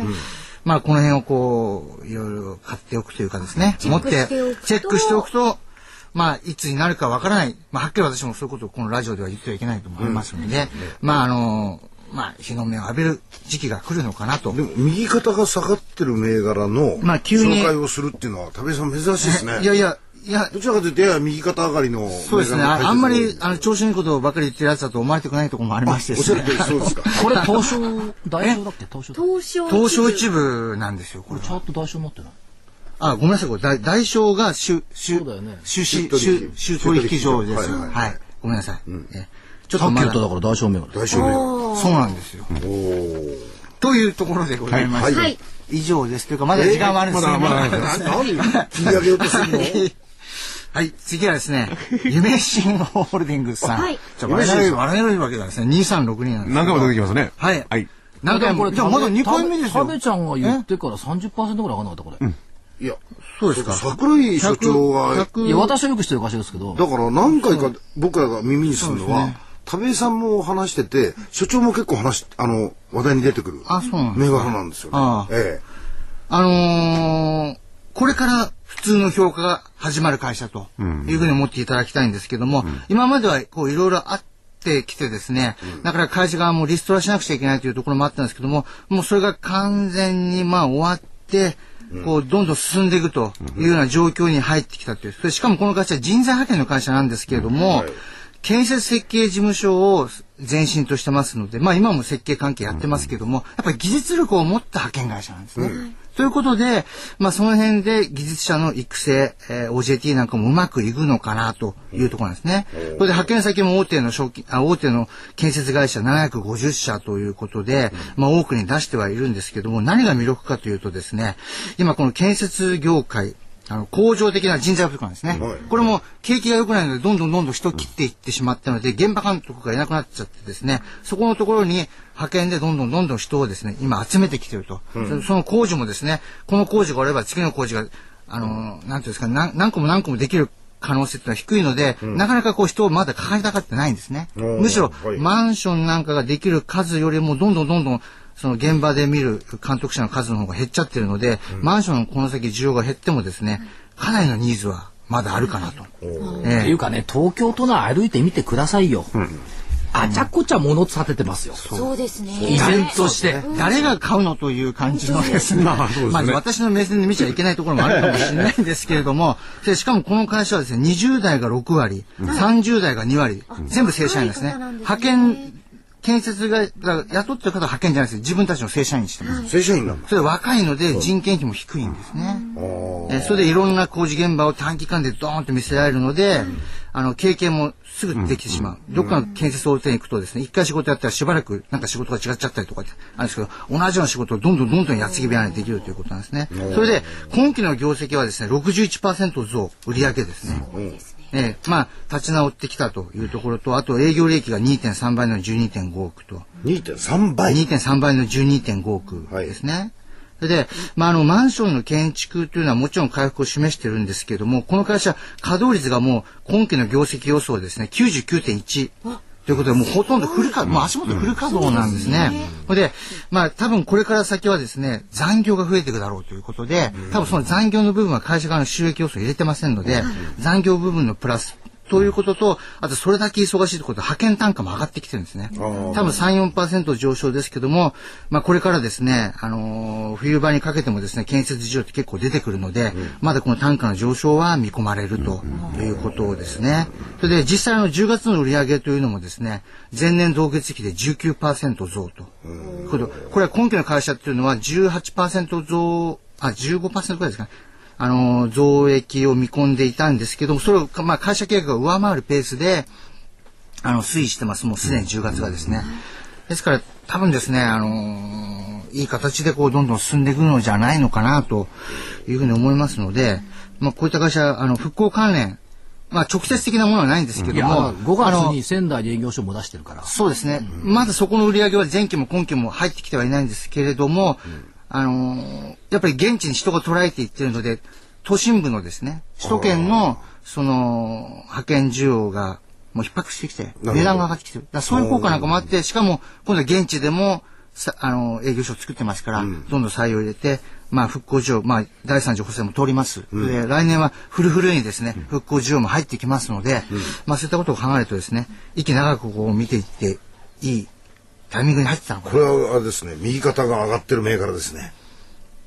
まあこの辺をこう、いろいろ買っておくというかですね、持ってチェックしておくとまあいつになるかわからない、まあはっきり私もそういうことをこのラジオでは言ってはいけないと思いますので、まああの、まあ日の目を浴びる時期が来るのかなと。でも右肩が下がってる銘柄のまあ急に紹介をするっていうのは田部さん珍しいですね。いやいや、いや、どちらかというとやや右肩上がりのそうですね。ああんまりあの、調子のいいことばかり言ってるやつだと思われてくないところもありましてですねおっしゃる。通りそうですか。<laughs> これ東証大証だっけ東証東証東証一部なんですよ、これチャート大証持ってない？あ、ごめんなさい、これ、大大小が収、収そうだよね、収支、取引収、収取引所ですよ。はい。ごめんなさい。えちょっさとまだっき言っただから大証銘柄大丈夫。そうなんですよ。というところでございまして、はい。以上です。というか、まだ時間はあるんです。けど、まだま <laughs> だ。何？切り上げようとするの？<laughs> はい、次はですね、夢新ホールディングスさん。はい。じゃあ、我々、我々わけがですね、2362なんです何回も出てきますね。はい。はい。何回も、これじゃあまだ2回目ですよ。食べちゃんが言ってから30%ぐらい上がんなかったこれ、いや、そうですか。桜井所長は、100いや私はよく知ってる会社ですけど。だから何回か僕らが耳にするのは、田部井さんも話してて、所長も結構話し、あの、話題に出てくるあそうなんです銘柄なんですよね。ああ。えあのーこれから普通の評価が始まる会社というふうに思っていただきたいんですけども、今まではこういろいろあってきてですね、だから会社側もリストラしなくちゃいけないというところもあったんですけども、もうそれが完全にまあ終わって、こう、どんどん進んでいくというような状況に入ってきたという。しかもこの会社は人材派遣の会社なんですけれども、建設設計事務所を前身としてますので、まあ今も設計関係やってますけども、やっぱり技術力を持った派遣会社なんですね。ということで、まあその辺で技術者の育成、えー OJT なんかもうまくいくのかなというところなんですね。これで派遣先も大手の賞金あ大手の建設会社750社ということで、まあ多くに出してはいるんですけども、何が魅力かというとですね、今この建設業界、あの、恒常的な人材不足なんですね。これも景気が良くないので、どんどんどんどん人を切っていってしまったので、現場監督がいなくなっちゃってですね、そこのところに派遣でどんどんどんどん人をですね、今集めてきてると。そその工事もですね、この工事があれば次の工事が、あの、なんていうんですか、何何個も何個もできる可能性っていうのは低いので、なかなかこう人をまだ抱えたがってないんですね。むしろ、はい。マンションなんかができる数よりもどんどんどんどんその現場で見る監督者の数の方が減っちゃってるので、マンションのこの先需要が減ってもですね、かなりのニーズはまだあるかなと。ってえいうかね東京都内歩いてみてくださいよ、あちゃこちゃ物立ててますよ。そう。ですね。依然としてえ誰が買うのという感じのですね、まあ私の目線で見ちゃいけないところもあるかもしれないんですけれども、<laughs> でしかもこの会社はですね、20代が6割、30代が2割、全部正社員ですね。派遣、建設がが雇ってる方は派遣じゃないです自分たちの正社員にしてます。正社員なんだ。それで若いので人件費も低いんですね。えーそれでいろんな工事現場を短期間でドーンと見せられるので、あの、経験もすぐできてしまう。どっかの建設大手に行くとですね、一回仕事やったらしばらくなんか仕事が違っちゃったりとかってあるんですけど、同じような仕事をどんどんどんどんやつぎ部屋にできるということなんですね。それで、今期の業績はですね、61%増、売上ですね。ええまあ、立ち直ってきたというところと、あと営業利益が2.3倍の12.5億と。2.3倍。2.3倍の12.5億ですね。それで、まあ、あの、マンションの建築というのはもちろん回復を示してるんですけども、この会社、稼働率がもう今期の業績予想ですね、99.1。ということで、もうほとんどフル稼働、もう足元フル稼働なんですね。それで、まあ多分これから先はですね、残業が増えていくだろうということで、多分その残業の部分は会社側の収益要素を入れてませんので、残業部分のプラスということと、あとそれだけ忙しいということで派遣単価も上がってきてるんですね。多分3、4%上昇ですけども、まあこれからですね、あのー冬場にかけてもですね、建設需要って結構出てくるので、まだこの単価の上昇は見込まれるということですね。それで実際の10月の売上というのもですね、前年同月比で19%増と。これこれは今期の会社っていうのは18%増、あ、15%ぐらいですかね。あの、増益を見込んでいたんですけども、それを、まあ、会社計画が上回るペースで、あの、推移してます。もうすでに10月がですね。ですから、多分ですね、あのーいい形でこう、どんどん進んでいくのじゃないのかな、というふうに思いますので、まあ、こういった会社、あの、復興関連、まあ、直接的なものはないんですけども、5あの月に仙台で営業所も出してるからそうですね。まだそこの売り上げは前期も今期も入ってきてはいないんですけれども、あのーやっぱり現地に人が捉えていってるので、都心部のですね、首都圏の、その、派遣需要がもう逼迫してきて、値段が上がってきてる。だそういう効果なんかもあって、しかも、今度は現地でも、さあの、営業所を作ってますから、どんどん採用入れて、まあ、復興需要、まあ、第三次補正も通ります。で、来年はフルフルにですね、復興需要も入ってきますので、まあ、そういったことを考えるとですね、息長くこう見ていって、いいタイミングに入ってたのかな。これはあれですね、右肩が上がってる銘柄ですね。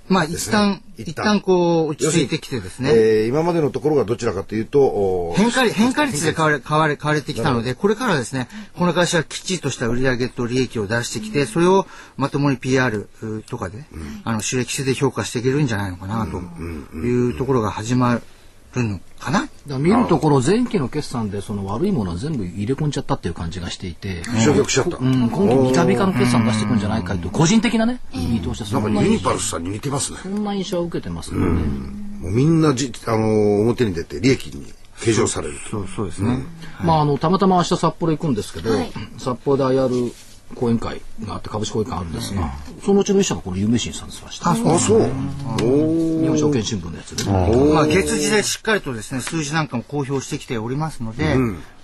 まあ一旦、一旦。こう落ち着いてきてですね、えー今までのところがどちらかというと、お変化率、変化率で買われ、買われ、買われてきたので、これからですね、この会社はきっちりとした売上と利益を出してきて、それをまともに PR とかで、あの、収益性で評価していけるんじゃないのかな、というところが始まるのかな？だから見るところ前期の決算でその悪いものは全部入れ込んじゃったっていう感じがしていて、消極しちゃった。うん、今期ビカビカの決算出していくんじゃないかという個人的なね、見通しはそなんかユニパルスさんに似てますね。そんな印象を受けてますよね。もうみんなじ、あのー表に出て利益に計上される。そう、そうですね。まああのたまたま明日札幌行くんですけど、札幌で IR 講演会があって株式講演会あるんですが、そのうちの一社がこの有名人さんですました。あ、そう。あ、そう。お日本証券新聞のやつで。ね。まあ、月次でしっかりとですね、数字なんかも公表してきておりますので、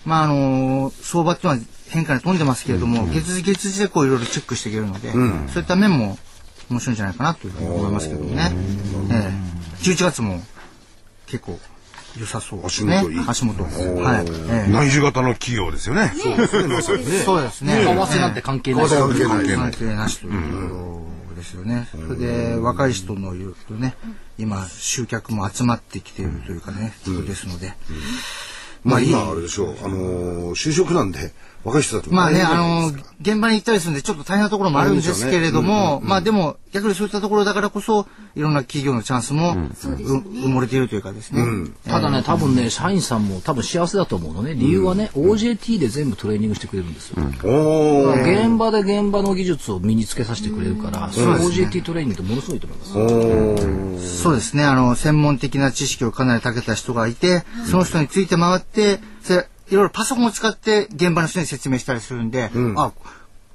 まあ、あの相場っていうのは変化に富んでますけれども、月次月次でこういろいろチェックしていけるので、そういった面も面白いんじゃないかなというふうに思いますけどね。ええ。11月も結構良さそうですね。足元いい。足元。はい。ええ。内需型の企業ですよね。そうですね。為替なんて関係ない。関係ない。関係なしとい。うですよね。それで若い。人の言うとね、今集客も集まってきてい。るとい。うかね、ことですので。まあ今あれでしょう。あのー就職なんで、若い人たちもまあね、あの、現場に行ったりするんで、ちょっと大変なところもあるんですけれども、まあでも、逆にそういったところだからこそ、いろんな企業のチャンスも、う埋もれているというかですね。ただね、多分ね、社員さんも多分幸せだと思うのね。理由はね、OJT で全部トレーニングしてくれるんですよ。現場で現場の技術を身につけさせてくれるから、その OJT トレーニングってものすごいと思います。そうですね、あの、専門的な知識をかなり長けた人がいて、その人について回って、それいろいろパソコンを使って現場の人に説明したりするんで、あ、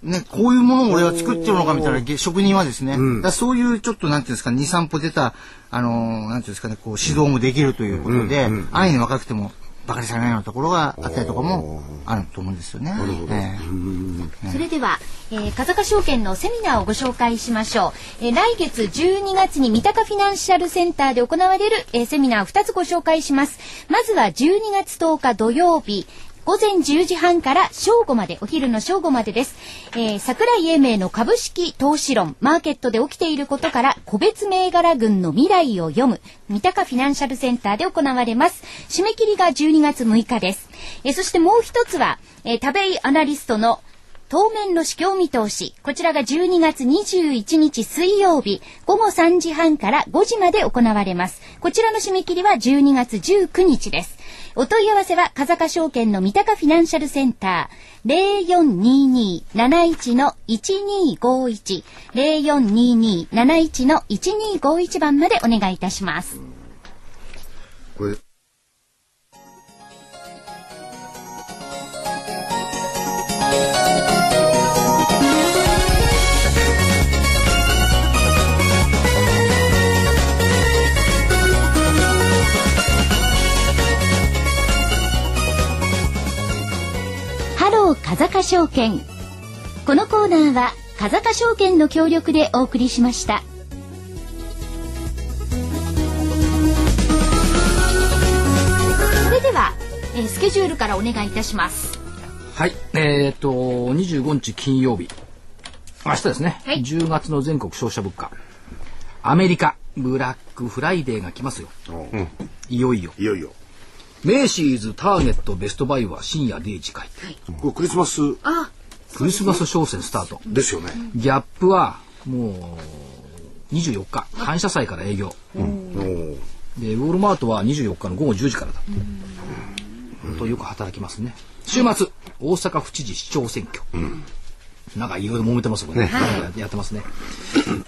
ね、こういうものを俺は作ってるのかみたいなげ職人はですね、だからそういうちょっとなんていうんですか、2、3歩出た、あのーなんていうんですかね、こう指導もできるということで、安易に若くても馬鹿にされないようなところがあったりとかもあると思うんですよね。ええそれでは、えー、風賀証券のセミナーをご紹介しましょう。えー来月12月に三鷹フィナンシャルセンターで行われる、えーセミナー2つご紹介します。まずは12月10日土曜日。午前10時半から正午まで、お昼の正午までです。えー、桜井英明の株式投資論、マーケットで起きていることから、個別銘柄群の未来を読む、三鷹フィナンシャルセンターで行われます。締め切りが12月6日です。えーそしてもう一つは、えー、田部井アナリストの当面の市況見通し。こちらが12月21日水曜日、午後3時半から5時まで行われます。こちらの締め切りは12月19日です。お問い合わせは、風賀証券の三鷹フィナンシャルセンター、0422-71-1251、0422-71-1251番までお願いいたします。これ風賀証券。このコーナーは風賀証券の協力でお送りしました。それでは、えースケジュールからお願いいたします。はい。えっ、と、25日金曜日。明日ですね。はい10月の全国消費者物価。アメリカ、ブラックフライデーが来ますよ。いよいよ。いよいよ。メーシーズ、ターゲット、ベストバイは深夜0時開店。これクリスマスあ、クリスマス商戦スタート。ですよね。ギャップは、もう、24日、感謝祭から営業。おーで、ウォールマートは24日の午後10時からだ。とよく働きますね。週末、大阪府知事市長選挙。なんかいろいろ揉めてますもんね。ややってますね。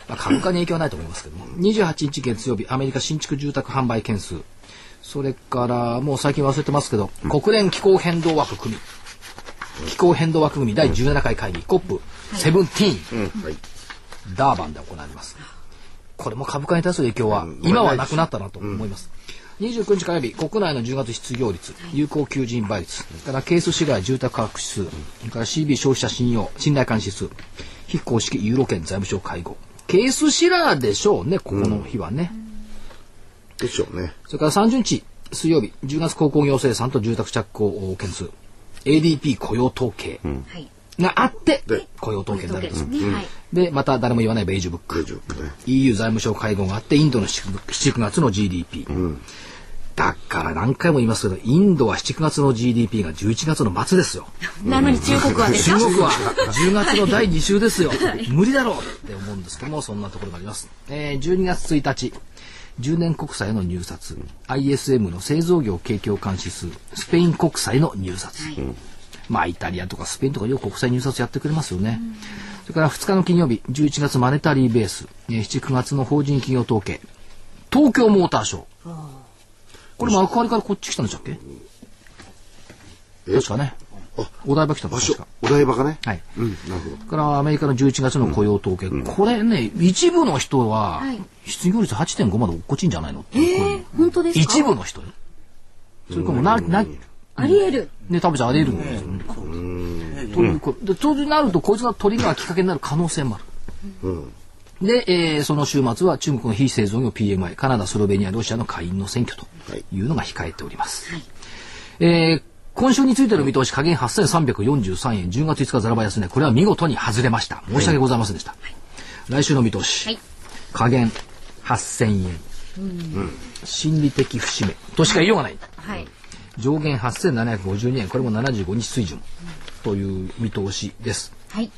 まあ、株価に影響はないと思いますけども。28日月曜日、アメリカ新築住宅販売件数。それから、もう最近忘れてますけど、国連気候変動枠組み。気候変動枠組み第17回会議、COP17。はい。ダーバンで行われます。これも株価に対する影響は、今はなくなったなと思います。29日火曜日、国内の10月失業率、有効求人倍率、からケース市街住宅価格指数、それから CB 消費者信用、信頼感指数、非公式ユーロ圏財務省会合。ケースシラーでしょうね、ここの日はね。でしょうね。それから30日水曜日、10月鉱工業生産と住宅着工件数、ADP 雇用統計はい。があってで、雇用統計になるんです。で、また誰も言わないベージュブック。EU 財務省会合があって、インドの7 9月の GDP。だから何回も言いますけど、インドは7月の GDP が11月の末ですよ。<laughs> なのに中国はですか中国は <laughs> 10月の第2週ですよ。無理だろうって思うんですけども、そんなところがあります。えー、12月1日、10年国債の入札、ISM の製造業景況感指数、スペイン国債の入札。まあ、イタリアとかスペインとかよく国際入札やってくれますよね。それから2日の金曜日、11月マネタリーベース、えー7、9月の法人企業統計、東京モーターショー。これ幕張からこっち来たんでしたっけ？確かね。お台場来たの場所確か？、お台場がね？はい。うん、なるほど。それからアメリカの11月の雇用統計、これね、一部の人ははい失業率8.5まで落っこちんじゃないの？っていうえー、本当ですか？一部の人よそれかもうな、な、ね、あり得る。食べちゃあり得るんですよね。ということで、そうなると、こいつがトリガーきっかけになる可能性もある。で、えーその週末は中国の非製造業 PMI、カナダ、スロベニア、ロシアの下院の選挙というのが控えております。えー今週についての見通し、下限8343円、10月5日ザラバ安値、これは見事に外れました。申し訳ございませんでした。来週の見通し、はい。下限8000円、心理的節目としか言いようがない。はい。上限8752円、これも75日水準という見通しです。はい。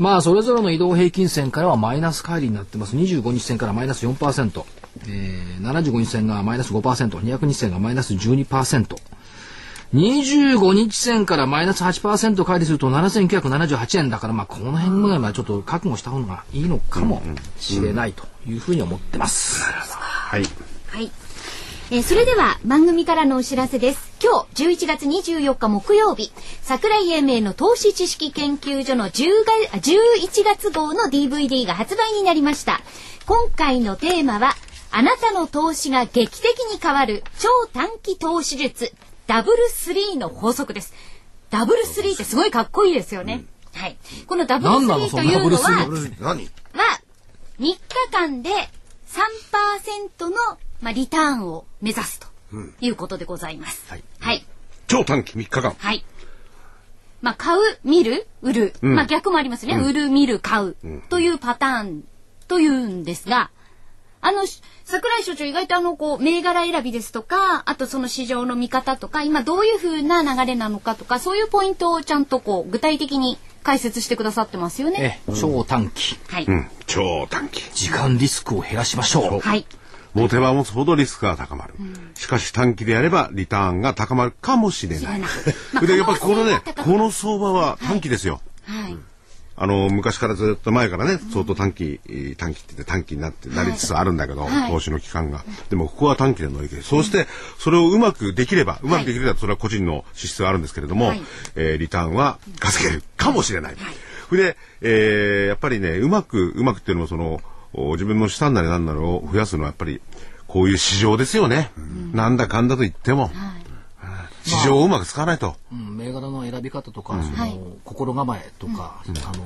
まあ、それぞれの移動平均線からはマイナス乖離になってます。25日線からマイナス4%、えー、75日線がマイナス5%、200日線がマイナス12%。25日線からマイナス8%乖離すると7978円だから、まあ、この辺ぐらいまでちょっと覚悟した方がいいのかもしれないというふうに思ってます。はい。はい。えーそれでは番組からのお知らせです。今日11月24日木曜日、桜井英明の投資知識研究所の10月あ11月号の DVD が発売になりました。今回のテーマは、あなたの投資が劇的に変わる超短期投資術、ダブルスリーの法則です。ダブルスリーってすごいかっこいいですよね。はい。このダブルスリーというのはは3日間で3%の、まあ、リターンを目指すということでございます。はいはい。超短期3日間。はい。まあ、買う、見る、売る。まあ、逆もありますね。売る、見る、買う。というパターンというんですが、あの、し桜井所長意外とあの、こう、銘柄選びですとか、あとその市場の見方とか、今どういう風な流れなのかとか、そういうポイントをちゃんとこう、具体的に解説してくださってますよね。え、超短期。はい。うん。超短期。時間リスクを減らしましょう。はい。持てば持つほどリスクが高まる。しかし短期でやればリターンが高まるかもしれない。まあで、やっぱりこのね、この相場は短期ですよ。はい。あの、昔からずっと前からね、相当短期、えー短期って言って短期になって、なりつつあるんだけど、はい投資の期間が。でも、ここは短期で乗り切る。そうして、それをうまくできれば、うまくできれば、それは個人の資質はあるんですけれども、はいえーリターンは稼げるかもしれない。それで、えーやっぱりね、うまく、うまくっていうのも、その、お自分の資産なりなんなりを増やすのは、やっぱり、こういう市場ですよね。なんだかんだと言っても、市場をうまく使わないと。うん、銘柄の選び方とか、そのはい。心構えとか、あの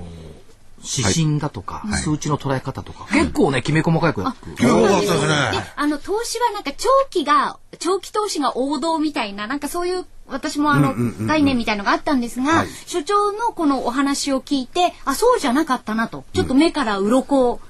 指針だとか、数値の捉え方とか、結構ねきめ細かくやって。今日だったですね。で、あの、投資はなんか長期が、長期投資が王道みたいな、なんかそういう、私もあの、概念みたいのがあったんですが、所長のこのお話を聞いて、あ、そうじゃなかったなと、ちょっと目から鱗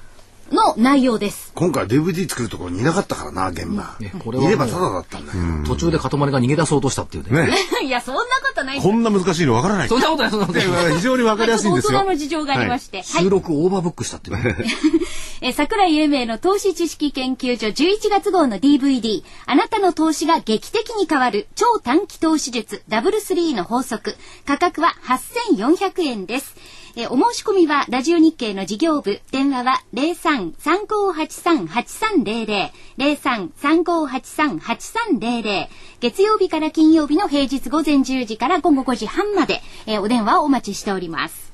の内容です。今回 DVD 作るところにいなかったからな、現場。ねこれはいればタダだったんだよ。途中で塊が逃げ出そうとしたっていうね。ね。いや、そんなことないこんな難しいのわからない。そんなことないそんなことない。非常にわかりやすいんですよ。大人の事情がありまして。はい収録オーバーブックしたっていうね。<laughs> えー桜井英明の投資知識研究所11月号の DVD、あなたの投資が劇的に変わる超短期投資術ダブルスリーの法則。価格は8400円です。えーお申し込みはラジオ日経の事業部、電話は03-3583-8300、03-3583-8300、月曜日から金曜日の平日午前10時から午後5時半まで、えーお電話をお待ちしております。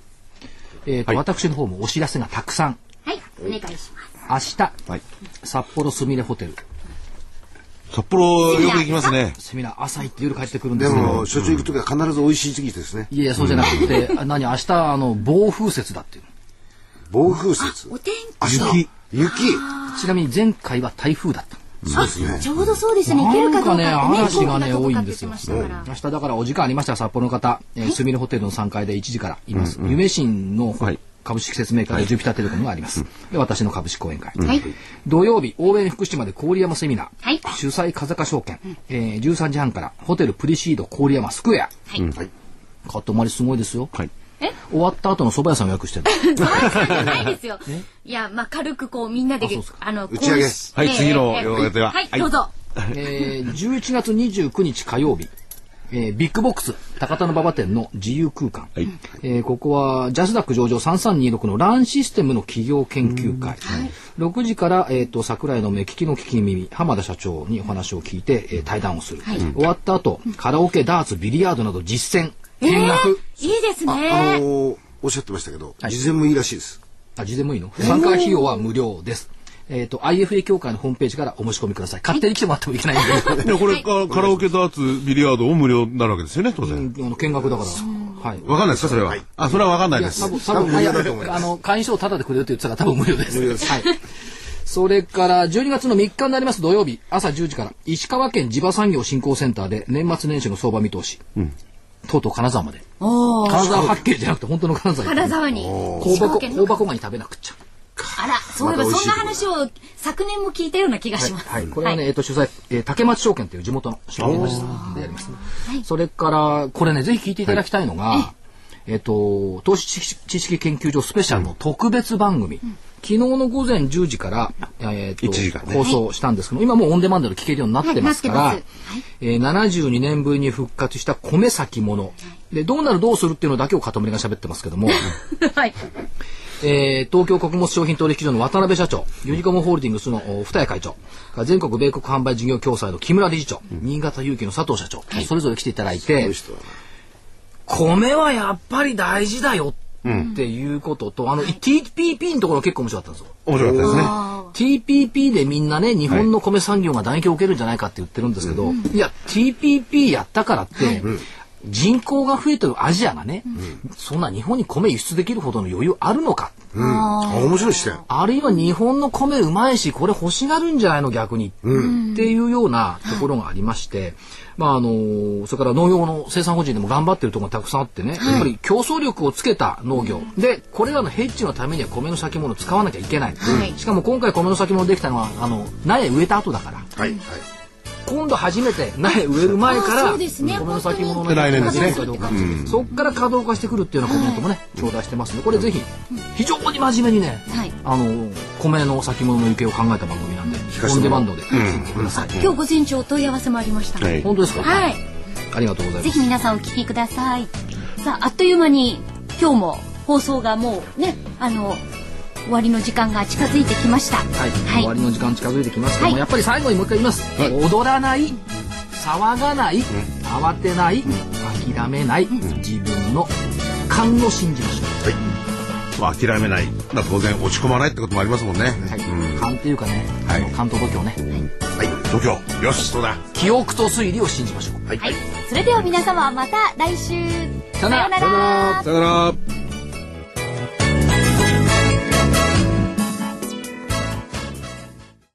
えーと私の方もお知らせがたくさん。はい、お願いします。明日、はい札幌すみれホテル、札幌よく行きますね。セミナー朝行って夜帰ってくるんでよ。ですも、所長行くときは必ず美味しい時期ですね。いやいや、そうじゃなくて、<laughs> あ何、明日、あの、暴風雪だっていう。暴風雪。お天雪。雪。ちなみに前回は台風だった。そうですね気、。ちょうどそうですね、いけるかどうか嵐がね多いんですよ明日だからお時間ありましたら札幌の方、えー、すみれホテルの3階で1時からいます。夢新のはい株式説明会でジュピターテレコムがあります。で、私の株式講演会。はい。土曜日、応援福島で郡山セミナー。はい主催風賀証券。えー、13時半からホテルプリシード郡山スクエア。はい。はい。カットまりすごいですよ。はい。終わった後の蕎麦屋さんを予約してる。<laughs> そうじゃないですよ。いや、まあ、軽くこう、みんなであの、打ち上げこうはいえー次のえー予定ははい、はいどうぞ。えー、11月29日火曜日、えービッグボックス高田馬場店の自由空間、はい。えーここはジャスダック上場3326のランシステムの企業研究会、6時から、えー、と桜井の目利きの聞き耳浜田社長にお話を聞いて、えー対談をする、終わった後カラオケダーツビリヤードなど実践。見学、いいですあ、あね。のーおっしゃってましたけど、はい。事前もいいらしいです。あ事前もいいの？参加費用は無料ですえっ、と IFA 協会のホームページからお申し込みください勝手に来てもらってもいけないんで <laughs> いや、これ、カカラオケダーツ、ビリヤードも無料になるわけですよね、当然。うんあの見学だからはいわかんないですか、それは。あ、それはわかんないです多。分無料だと思いますあの会員証をタダでくれるって言ってたから多分無料です。はい。それから12月の3日になります土曜日朝10時から石川県地場産業振興センターで年末年始の相場見通し。とうとう金沢まで。金沢八景じゃなくて本当の金沢行って金沢に。香箱香箱ガニ食べなくっちゃ。あら、そういえばそんな話を昨年も聞いたような気がします。はい、これはね、えっと、取材、えー竹町証券という地元の証券会社さんでやります。それから、これね、ぜひ聞いていただきたいのが、えっと、投資知識研究所スペシャルの特別番組。昨日の午前10時から、えっと1時間ね。放送したんですけど、今もうオンデマンドで聞けるようになってますから、はいえー72年ぶりに復活した米先物。で、どうなるどうするっていうのだけを片森が喋ってますけども、<laughs> はい。えー東京穀物商品取引所の渡辺社長、ユニコムホールディングスのお二重会長、全国米国販売事業共済の木村理事長、新潟有機の佐藤社長、それぞれ来ていただいて、米はやっぱり大事だよっていうことと、あの、TPP のところ結構面白かったんですよ。面白かったですね。TPP でみんなね、日本の米産業が打撃を受けるんじゃないかって言ってるんですけど、いや、TPP やったからって、人口が増えてるアジアがね、そんな日本に米輸出できるほどの余裕あるのか。うん。あ、面白い視点。あるいは日本の米うまいし、これ欲しがるんじゃないの逆に、っていうようなところがありまして、まああのそれから農業の生産法人でも頑張ってるところがたくさんあってね、やっぱり競争力をつけた農業、でこれらのヘッジのためには米の先物を使わなきゃいけない、はいしかも今回米の先物できたのはあの苗植えた後だからはい。はい。今度初めて苗植える前からあそうですね。米の先物ので来年ですね。かどうか。そこから稼働化してくるっていうようなコメントもね頂戴してますのでこれぜひ非常に真面目にね、はい。あの米の先物の行方を考えた番組なんでオンデマンドで。聞いてください、今日午前中お問い合わせもありました。本当ですか、はい。ありがとうございぜます。ひ皆さんお聞きください。さあ、あっという間に今日も放送がもうね、あの、終わりの時間が近づいてきました。はい、はい。終わりの時間近づいてきますけども、はい。やっぱり最後にもう一回言います、踊らない騒がない、慌てない、諦めない、自分の勘を信じましょまあ、諦めない。まあ、当然落ち込まないってこともありますもんね。う、はい。勘っていうかね、はい。関東度胸ね、はい。度胸。よし、そうだ。記憶と推理を信じましょう。はい。それでは皆様また来週。さよなら。さようなら。さよなら。